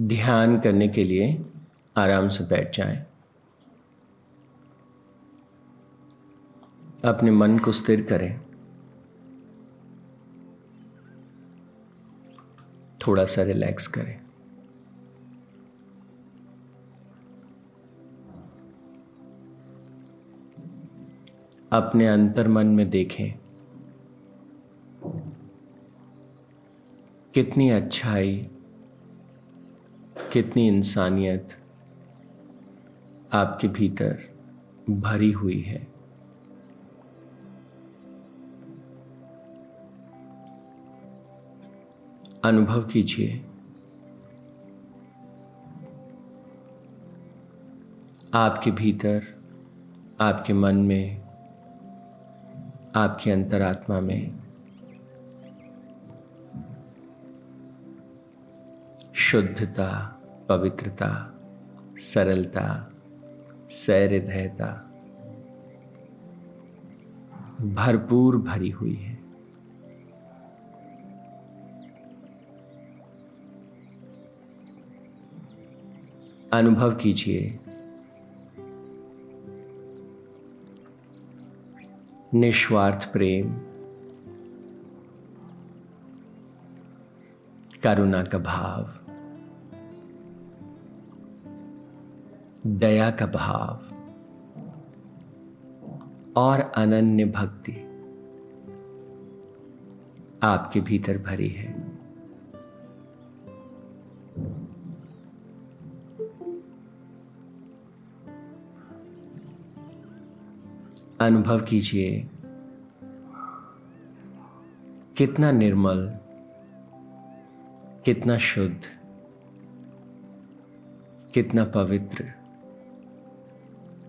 ध्यान करने के लिए आराम से बैठ जाएँ। अपने मन को स्थिर करें। थोड़ा सा रिलैक्स करें। अपने अंतर मन में देखें। कितनी अच्छाई कितनी इंसानियत आपके भीतर भरी हुई है। अनुभव कीजिए। आपके भीतर, आपके मन में, आपकी अंतरात्मा में शुद्धता पवित्रता सरलता सैहृदयता भरपूर भरी हुई है। अनुभव कीजिए। निस्वार्थ प्रेम करुणा का भाव। दया का भाव और अनन्य भक्ति आपके भीतर भरी है। अनुभव कीजिए कितना निर्मल, कितना शुद्ध, कितना पवित्र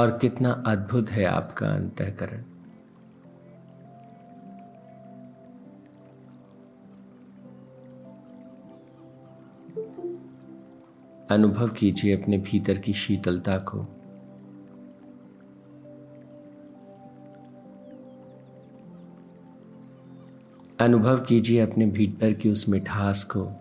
और कितना अद्भुत है आपका अंतकरण। अनुभव कीजिए अपने भीतर की शीतलता को। अनुभव कीजिए अपने भीतर की उस मिठास को।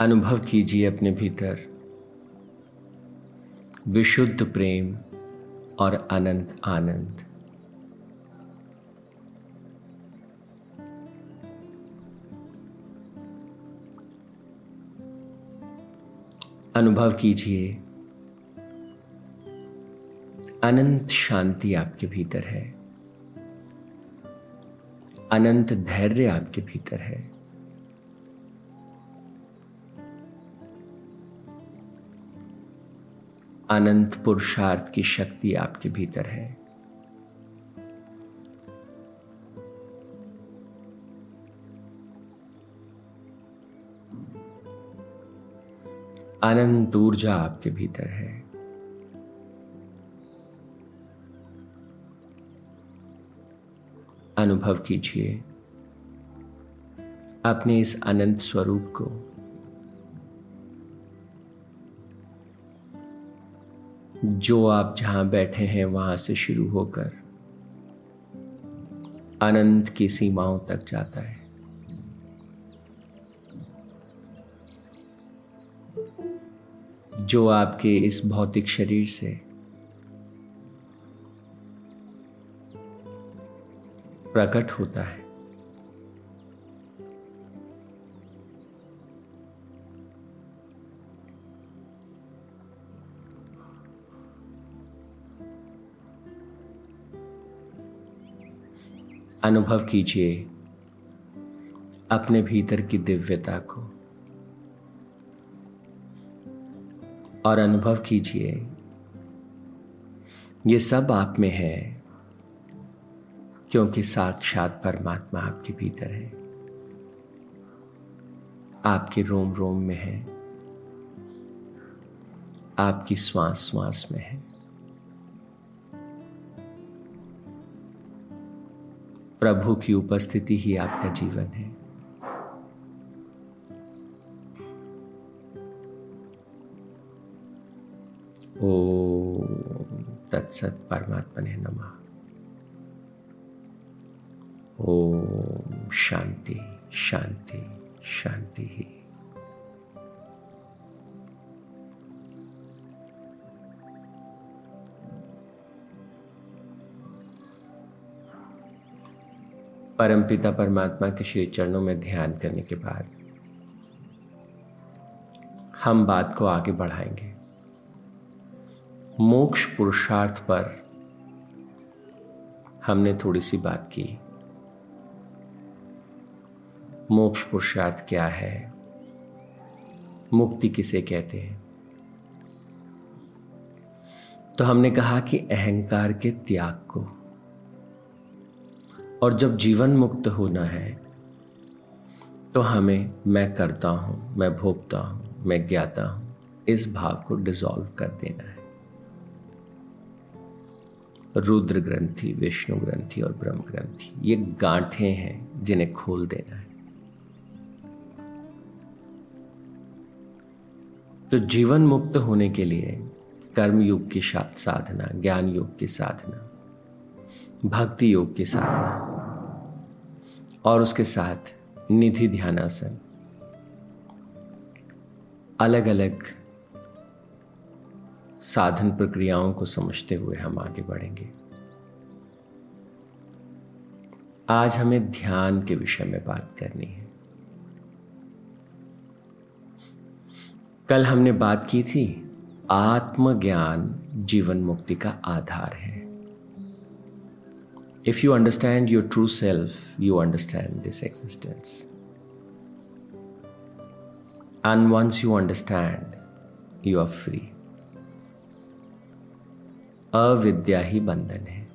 अनुभव कीजिए अपने भीतर। विशुद्ध प्रेम और अनंत आनंद। अनुभव कीजिए, अनंत शांति आपके भीतर है। अनंत धैर्य आपके भीतर है। अनंत पुरुषार्थ की शक्ति आपके भीतर है। अनंत ऊर्जा आपके भीतर है। अनुभव कीजिए अपने इस अनंत स्वरूप को। जो आप जहाँ बैठे हैं वहाँ से शुरू होकर अनंत की सीमाओं तक जाता है। जो आपके इस भौतिक शरीर से प्रकट होता है। अनुभव कीजिए अपने भीतर की दिव्यता को। और अनुभव कीजिए, ये सब आप में है, क्योंकि साक्षात परमात्मा आपके भीतर है। आपके रोम रोम में है। आपकी श्वास श्वास में है। प्रभु की उपस्थिति ही आपका जीवन है। ओ तत्सत परमात्मा ने नमा। ओम शांति शांति शांति ही। परमपिता परमात्मा के श्री चरणों में ध्यान करने के बाद हम बात को आगे बढ़ाएँगे। मोक्ष पुरुषार्थ पर हमने थोड़ी सी बात की। मोक्ष पुरुषार्थ क्या है? मुक्ति किसे कहते हैं? तो हमने कहा कि अहंकार के त्याग को और जब जीवन मुक्त होना है तो हमें, मैं करता हूँ, मैं भोगता हूँ, मैं ज्ञाता हूँ, इस भाव को डिसॉल्व कर देना है। रुद्र ग्रंथि विष्णु ग्रंथि और ब्रह्म ग्रंथि ये गांठें हैं जिन्हें खोल देना है। तो जीवन मुक्त होने के लिए कर्म युग की साधना ज्ञान योग की साधना भक्ति योग की साधना और उसके साथ निधि ध्यानासन। अलग अलग साधन प्रक्रियाओं को समझते हुए हम आगे बढ़ेंगे। आज हमें ध्यान के विषय में बात करनी है। कल हमने बात की थी, आत्मज्ञान जीवन मुक्ति का आधार है। If you understand your true self, you understand this existence. And once you understand, you are free. अविद्या ही बंधन है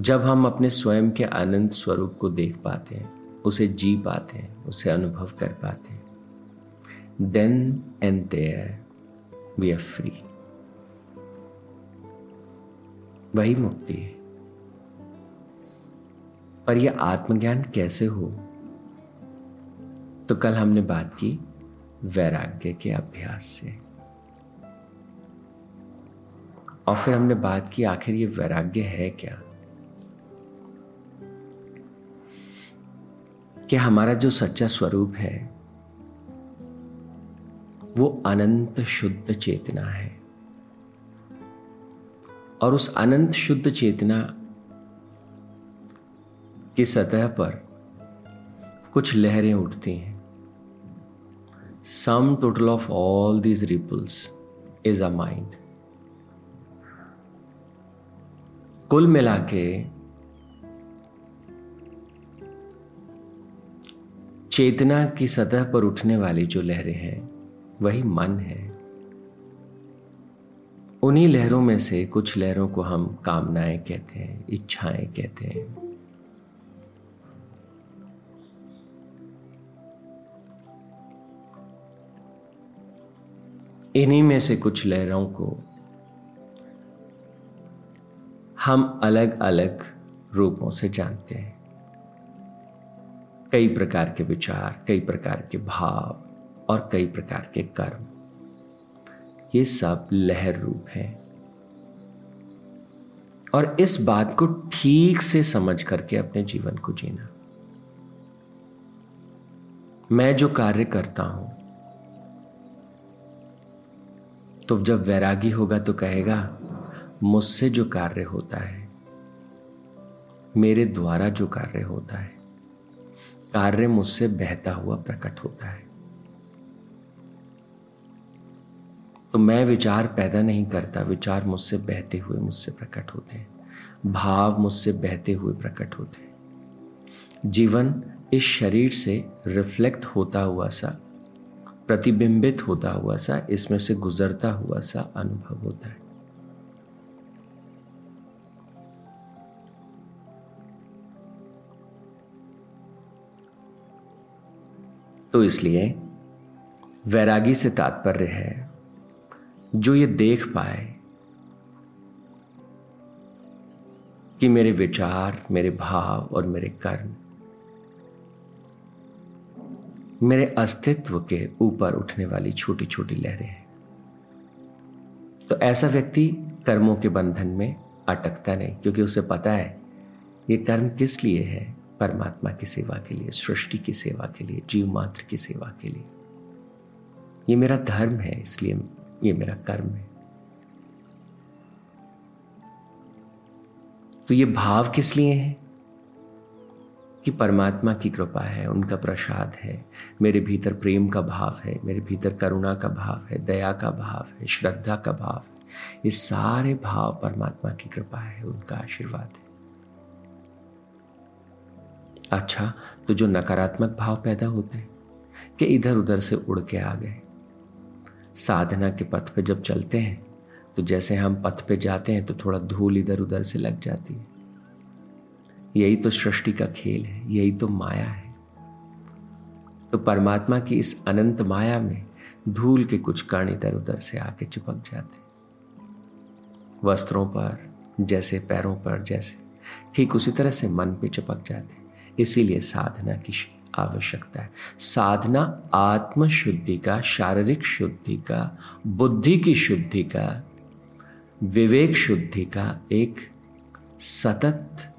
जब हम अपने स्वयं के अनंत स्वरूप को देख पाते हैं उसे जी पाते हैं उसे अनुभव कर पाते हैं then and there we are free वही मुक्ति है। पर यह आत्मज्ञान कैसे हो? तो कल हमने बात की वैराग्य के अभ्यास से। और फिर हमने बात की आखिर ये वैराग्य है क्या? कि हमारा जो सच्चा स्वरूप है, वो अनंत शुद्ध चेतना है। और उस अनंत शुद्ध चेतना की सतह पर कुछ लहरें उठती हैं। Sum total of all these ripples is a mind कुल मिला के चेतना की सतह पर उठने वाली जो लहरें हैं, वही मन है। उन्हीं लहरों में से कुछ लहरों को हम कामनाएँ कहते हैं, इच्छाएँ कहते हैं। इन्हीं में से कुछ लहरों को हम अलग अलग रूपों से जानते हैं। कई प्रकार के विचार, कई प्रकार के भाव और कई प्रकार के कर्म। ये सब लहर रूप है। और इस बात को ठीक से समझ करके अपने जीवन को जीना। मैं जो कार्य करता हूँ तो जब वैरागी होगा तो कहेगा, मुझसे जो कार्य होता है, मेरे द्वारा जो कार्य होता है, कार्य मुझसे बहता हुआ प्रकट होता है। तो मैं विचार पैदा नहीं करता, विचार मुझसे बहते हुए मुझसे प्रकट होते हैं। भाव मुझसे बहते हुए प्रकट होते हैं। जीवन इस शरीर से रिफ्लेक्ट होता हुआ सा, प्रतिबिंबित होता हुआ सा, इसमें से गुजरता हुआ सा अनुभव होता है। तो इसलिए वैरागी से तात्पर्य है जो ये देख पाए कि मेरे विचार, मेरे भाव और मेरे कर्म, मेरे अस्तित्व के ऊपर उठने वाली छोटी छोटी लहरें हैं। तो ऐसा व्यक्ति कर्मों के बंधन में अटकता नहीं, क्योंकि उसे पता है, ये कर्म किस लिए है? परमात्मा की सेवा के लिए, सृष्टि की सेवा के लिए जीव मात्र की सेवा के लिए। ये मेरा धर्म है, इसलिए ये मेरा कर्म है। तो ये भाव किस लिए है? कि परमात्मा की कृपा है, उनका प्रसाद है, मेरे भीतर प्रेम का भाव है, मेरे भीतर करुणा का भाव है, दया का भाव है, श्रद्धा का भाव है। ये सारे भाव परमात्मा की कृपा है, उनका आशीर्वाद है। अच्छा तो जो नकारात्मक भाव पैदा होते हैं, कि इधर उधर से उड़ के आ गए साधना के पथ पे जब चलते हैं तो जैसे हम पथ पे जाते हैं तो थोड़ा धूल इधर उधर से लग जाती है। यही तो सृष्टि का खेल है, यही तो माया है। तो परमात्मा की इस अनंत माया में धूल के कुछ कण इधर उधर से आके चिपक जाते वस्त्रों पर, जैसे पैरों पर, जैसे, ठीक उसी तरह से मन पे चिपक जाते इसीलिए साधना की आवश्यकता है। साधना आत्म शुद्धि का, शारीरिक शुद्धि का, बुद्धि की शुद्धि का, विवेक शुद्धि का एक सतत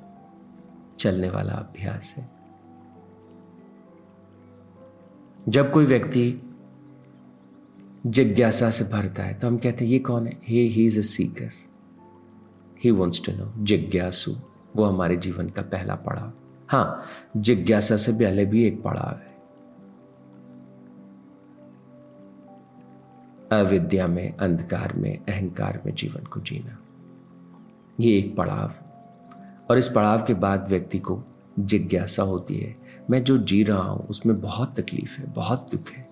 चलने वाला अभ्यास है। जब कोई व्यक्ति जिज्ञासा से भरता है तो हम कहते हैं, ये कौन है? He he is a seeker he wants to know जिज्ञासु, वो हमारे जीवन का पहला पड़ाव। हाँ जिज्ञासा से पहले भी एक पड़ाव है। अविद्या में, अंधकार में, अहंकार में जीवन को जीना। ये एक पड़ाव। और इस पड़ाव के बाद व्यक्ति को जिज्ञासा होती है, मैं जो जी रहा हूँ, उसमें बहुत तकलीफ़ है, बहुत दुख है।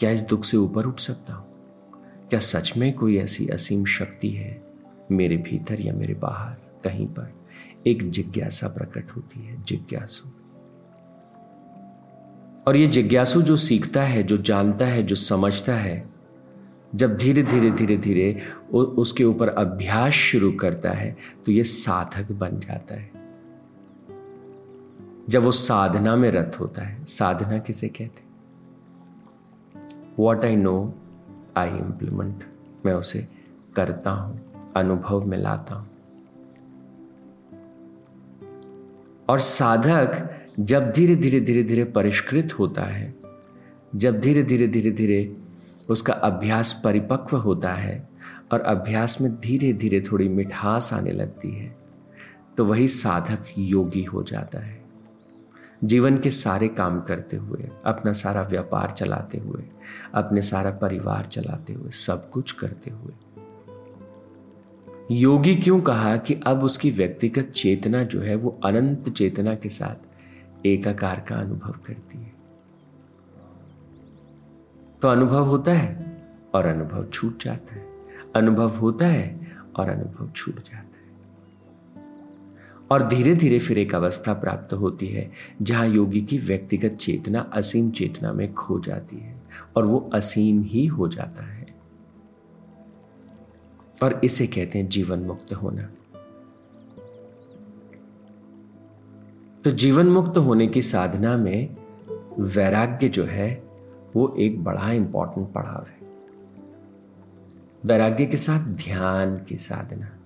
क्या इस दुख से ऊपर उठ सकता हूँ? क्या सच में कोई ऐसी असीम शक्ति है, मेरे भीतर या मेरे बाहर, कहीं पर? एक जिज्ञासा प्रकट होती है, जिज्ञासु। और ये जिज्ञासु जो सीखता है, जो जानता है, जो समझता है, जब धीरे धीरे धीरे धीरे उसके ऊपर अभ्यास शुरू करता है तो ये साधक बन जाता है। जब वो साधना में रत होता है, साधना किसे कहते what I know I implement मैं उसे करता हूँ, अनुभव में लाता हूँ। और साधक जब धीरे धीरे धीरे धीरे परिष्कृत होता है, जब धीरे धीरे धीरे धीरे उसका अभ्यास परिपक्व होता है और अभ्यास में धीरे धीरे थोड़ी मिठास आने लगती है तो वही साधक योगी हो जाता है। जीवन के सारे काम करते हुए, अपना सारा व्यापार चलाते हुए, अपने सारा परिवार चलाते हुए, सब कुछ करते हुए। योगी क्यों कहा कि अब उसकी व्यक्तिगत चेतना जो है वो अनंत चेतना के साथ एकाकार का अनुभव करती है। तो अनुभव होता है और अनुभव छूट जाता है। अनुभव होता है और अनुभव छूट जाता है। और धीरे धीरे फिर एक अवस्था प्राप्त होती है जहाँ योगी की व्यक्तिगत चेतना असीम चेतना में खो जाती है और वो असीम ही हो जाता है। और इसे कहते हैं जीवन मुक्त होना। तो जीवन मुक्त होने की साधना में वैराग्य जो है, वो एक बड़ा इंपॉर्टेंट पड़ाव है। वैराग्य के साथ ध्यान की साधना।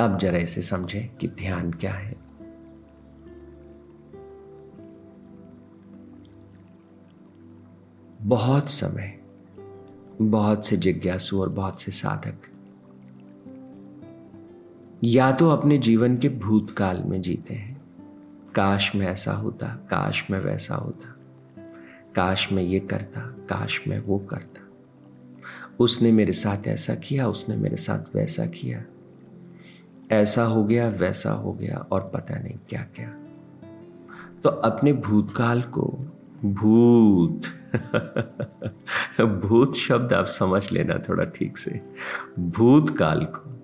अब जरा इसे समझें कि ध्यान क्या है। बहुत समय बहुत से जिज्ञासु और बहुत से साधक। या तो अपने जीवन के भूतकाल में जीते हैं। काश में ऐसा होता, काश में वैसा होता। काश मैं ये करता, काश मैं वो करता। उसने मेरे साथ ऐसा किया, उसने मेरे साथ वैसा किया। ऐसा हो गया, वैसा हो गया और पता नहीं क्या क्या तो अपने भूतकाल को भूत। भूत शब्द आप समझ लेना थोड़ा ठीक से। भूतकाल को।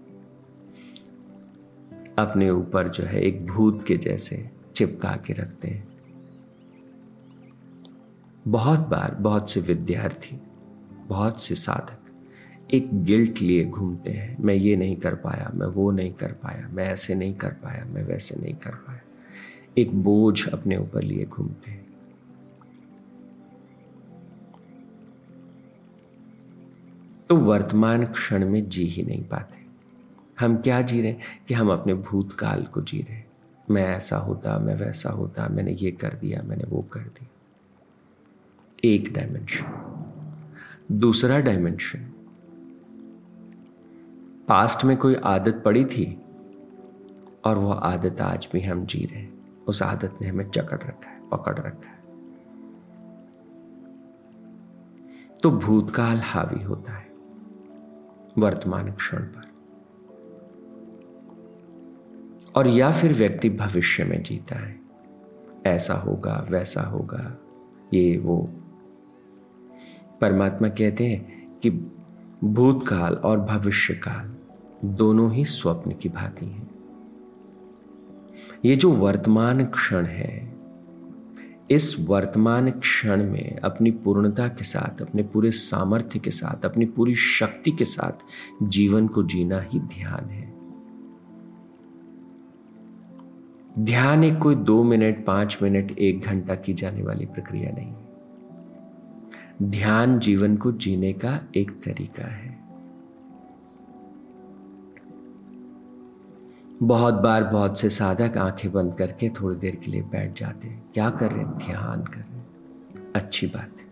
अपने ऊपर जो है एक भूत के जैसे चिपका के रखते हैं। बहुत बार बहुत से विद्यार्थी, बहुत से साधक एक गिल्ट लिए घूमते हैं। मैं ये नहीं कर पाया, मैं वो नहीं कर पाया, मैं ऐसे नहीं कर पाया, मैं वैसे नहीं कर पाया। एक बोझ अपने ऊपर लिए घूमते हैं। तो वर्तमान क्षण में जी ही नहीं पाते। हम क्या जी रहे हैं कि हम अपने भूतकाल को जी रहे हैं। मैं ऐसा होता, मैं वैसा होता, मैंने ये कर दिया, मैंने वो कर दिया। एक डायमेंशन दूसरा डायमेंशन पास्ट में कोई आदत पड़ी थी और वो आदत आज भी हम जी रहे हैं। उस आदत ने हमें जकड़ रखा है, पकड़ रखा है। तो भूतकाल हावी होता है। वर्तमान क्षण पर। और या फिर व्यक्ति भविष्य में जीता है। ऐसा होगा, वैसा होगा, ये वो। परमात्मा कहते हैं कि भूतकाल और भविष्य काल दोनों ही स्वप्न की भांति हैं। ये जो वर्तमान क्षण है इस वर्तमान क्षण में अपनी पूर्णता के साथ, अपने पूरे सामर्थ्य के साथ, अपनी पूरी शक्ति के साथ जीवन को जीना ही ध्यान है। ध्यान एक कोई दो मिनट, पाँच मिनट, एक घंटा की जाने वाली प्रक्रिया नहीं। ध्यान जीवन को जीने का एक तरीका है। बहुत बार बहुत से साधक आँखें बंद करके थोड़ी देर के लिए बैठ जाते हैं। क्या कर रहे हैं? ध्यान कर रहे हैं। अच्छी बात है।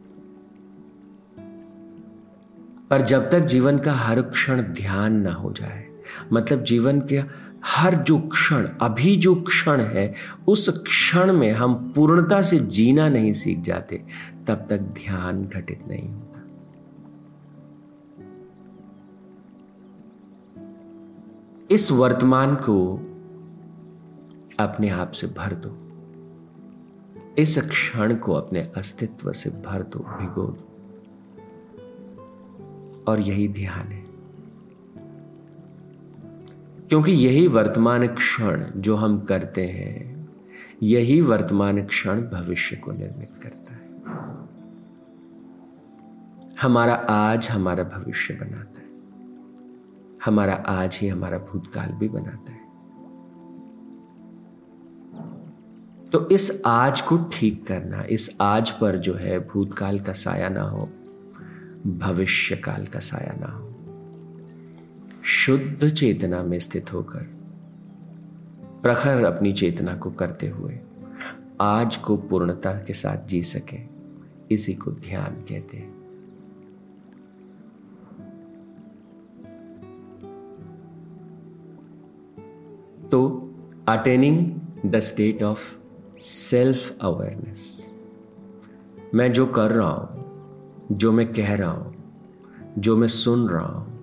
पर जब तक जीवन का हर क्षण ध्यान ना हो जाए मतलब जीवन के हर जो क्षण, अभी जो क्षण है, उस क्षण में हम पूर्णता से जीना नहीं सीख जाते, तब तक ध्यान घटित नहीं होता। इस वर्तमान को अपने आप से भर दो। इस क्षण को अपने अस्तित्व से भर दो, भिगो दो। और यही ध्यान है। क्योंकि यही वर्तमान क्षण जो हम करते हैं, यही वर्तमान क्षण भविष्य को निर्मित करता है। हमारा आज हमारा भविष्य बनाता है। हमारा आज ही हमारा भूतकाल भी बनाता है। तो इस आज को ठीक करना, इस आज पर जो है भूतकाल का साया ना हो भविष्य काल का साया ना हो। शुद्ध चेतना में स्थित होकर, प्रखर अपनी चेतना को करते हुए, आज को पूर्णता के साथ जी सके, इसी को ध्यान कहते हैं। तो attaining the state of self awareness मैं जो कर रहा हूँ, जो मैं कह रहा हूँ, जो मैं सुन रहा हूँ,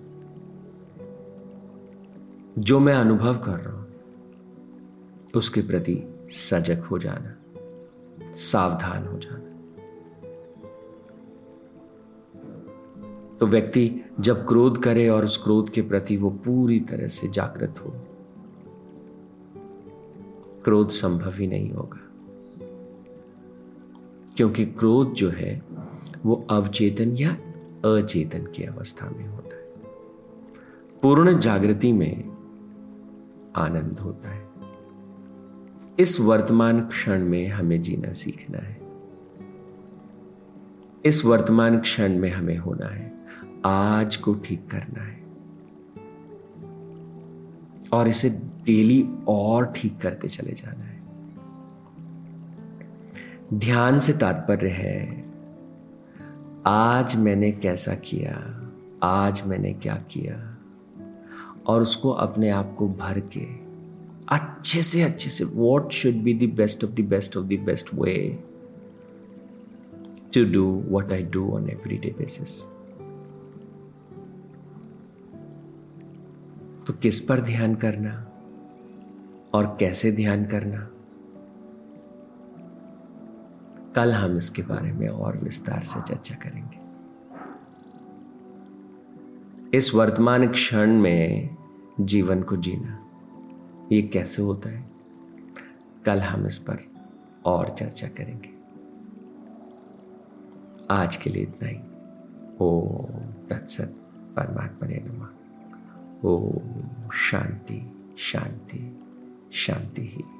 जो मैं अनुभव कर रहा हूँ, उसके प्रति सजग हो जाना, सावधान हो जाना। तो व्यक्ति जब क्रोध करे और उस क्रोध के प्रति वो पूरी तरह से जागृत हो क्रोध संभव ही नहीं होगा। क्योंकि क्रोध जो है, वो अवचेतन या अचेतन की अवस्था में होता है। पूर्ण जागृति में आनंद होता है। इस वर्तमान क्षण में हमें जीना सीखना है। इस वर्तमान क्षण में हमें होना है। आज को ठीक करना है। और इसे डेली और ठीक करते चले जाना है। ध्यान से तात्पर्य है, आज मैंने कैसा किया, आज मैंने क्या किया, और उसको अपने आप को भर के अच्छे से अच्छे से what should be the best of the best of the best way to do what I do on every day basis तो किस पर ध्यान करना? और कैसे ध्यान करना? कल हम इसके बारे में और विस्तार से चर्चा करेंगे। इस वर्तमान क्षण में जीवन को जीना, ये कैसे होता है? कल हम इस पर और चर्चा करेंगे। आज के लिए इतना ही। ओ तत्सत परमात्मा ने नमा। ओ शांति शांति। शांति ही।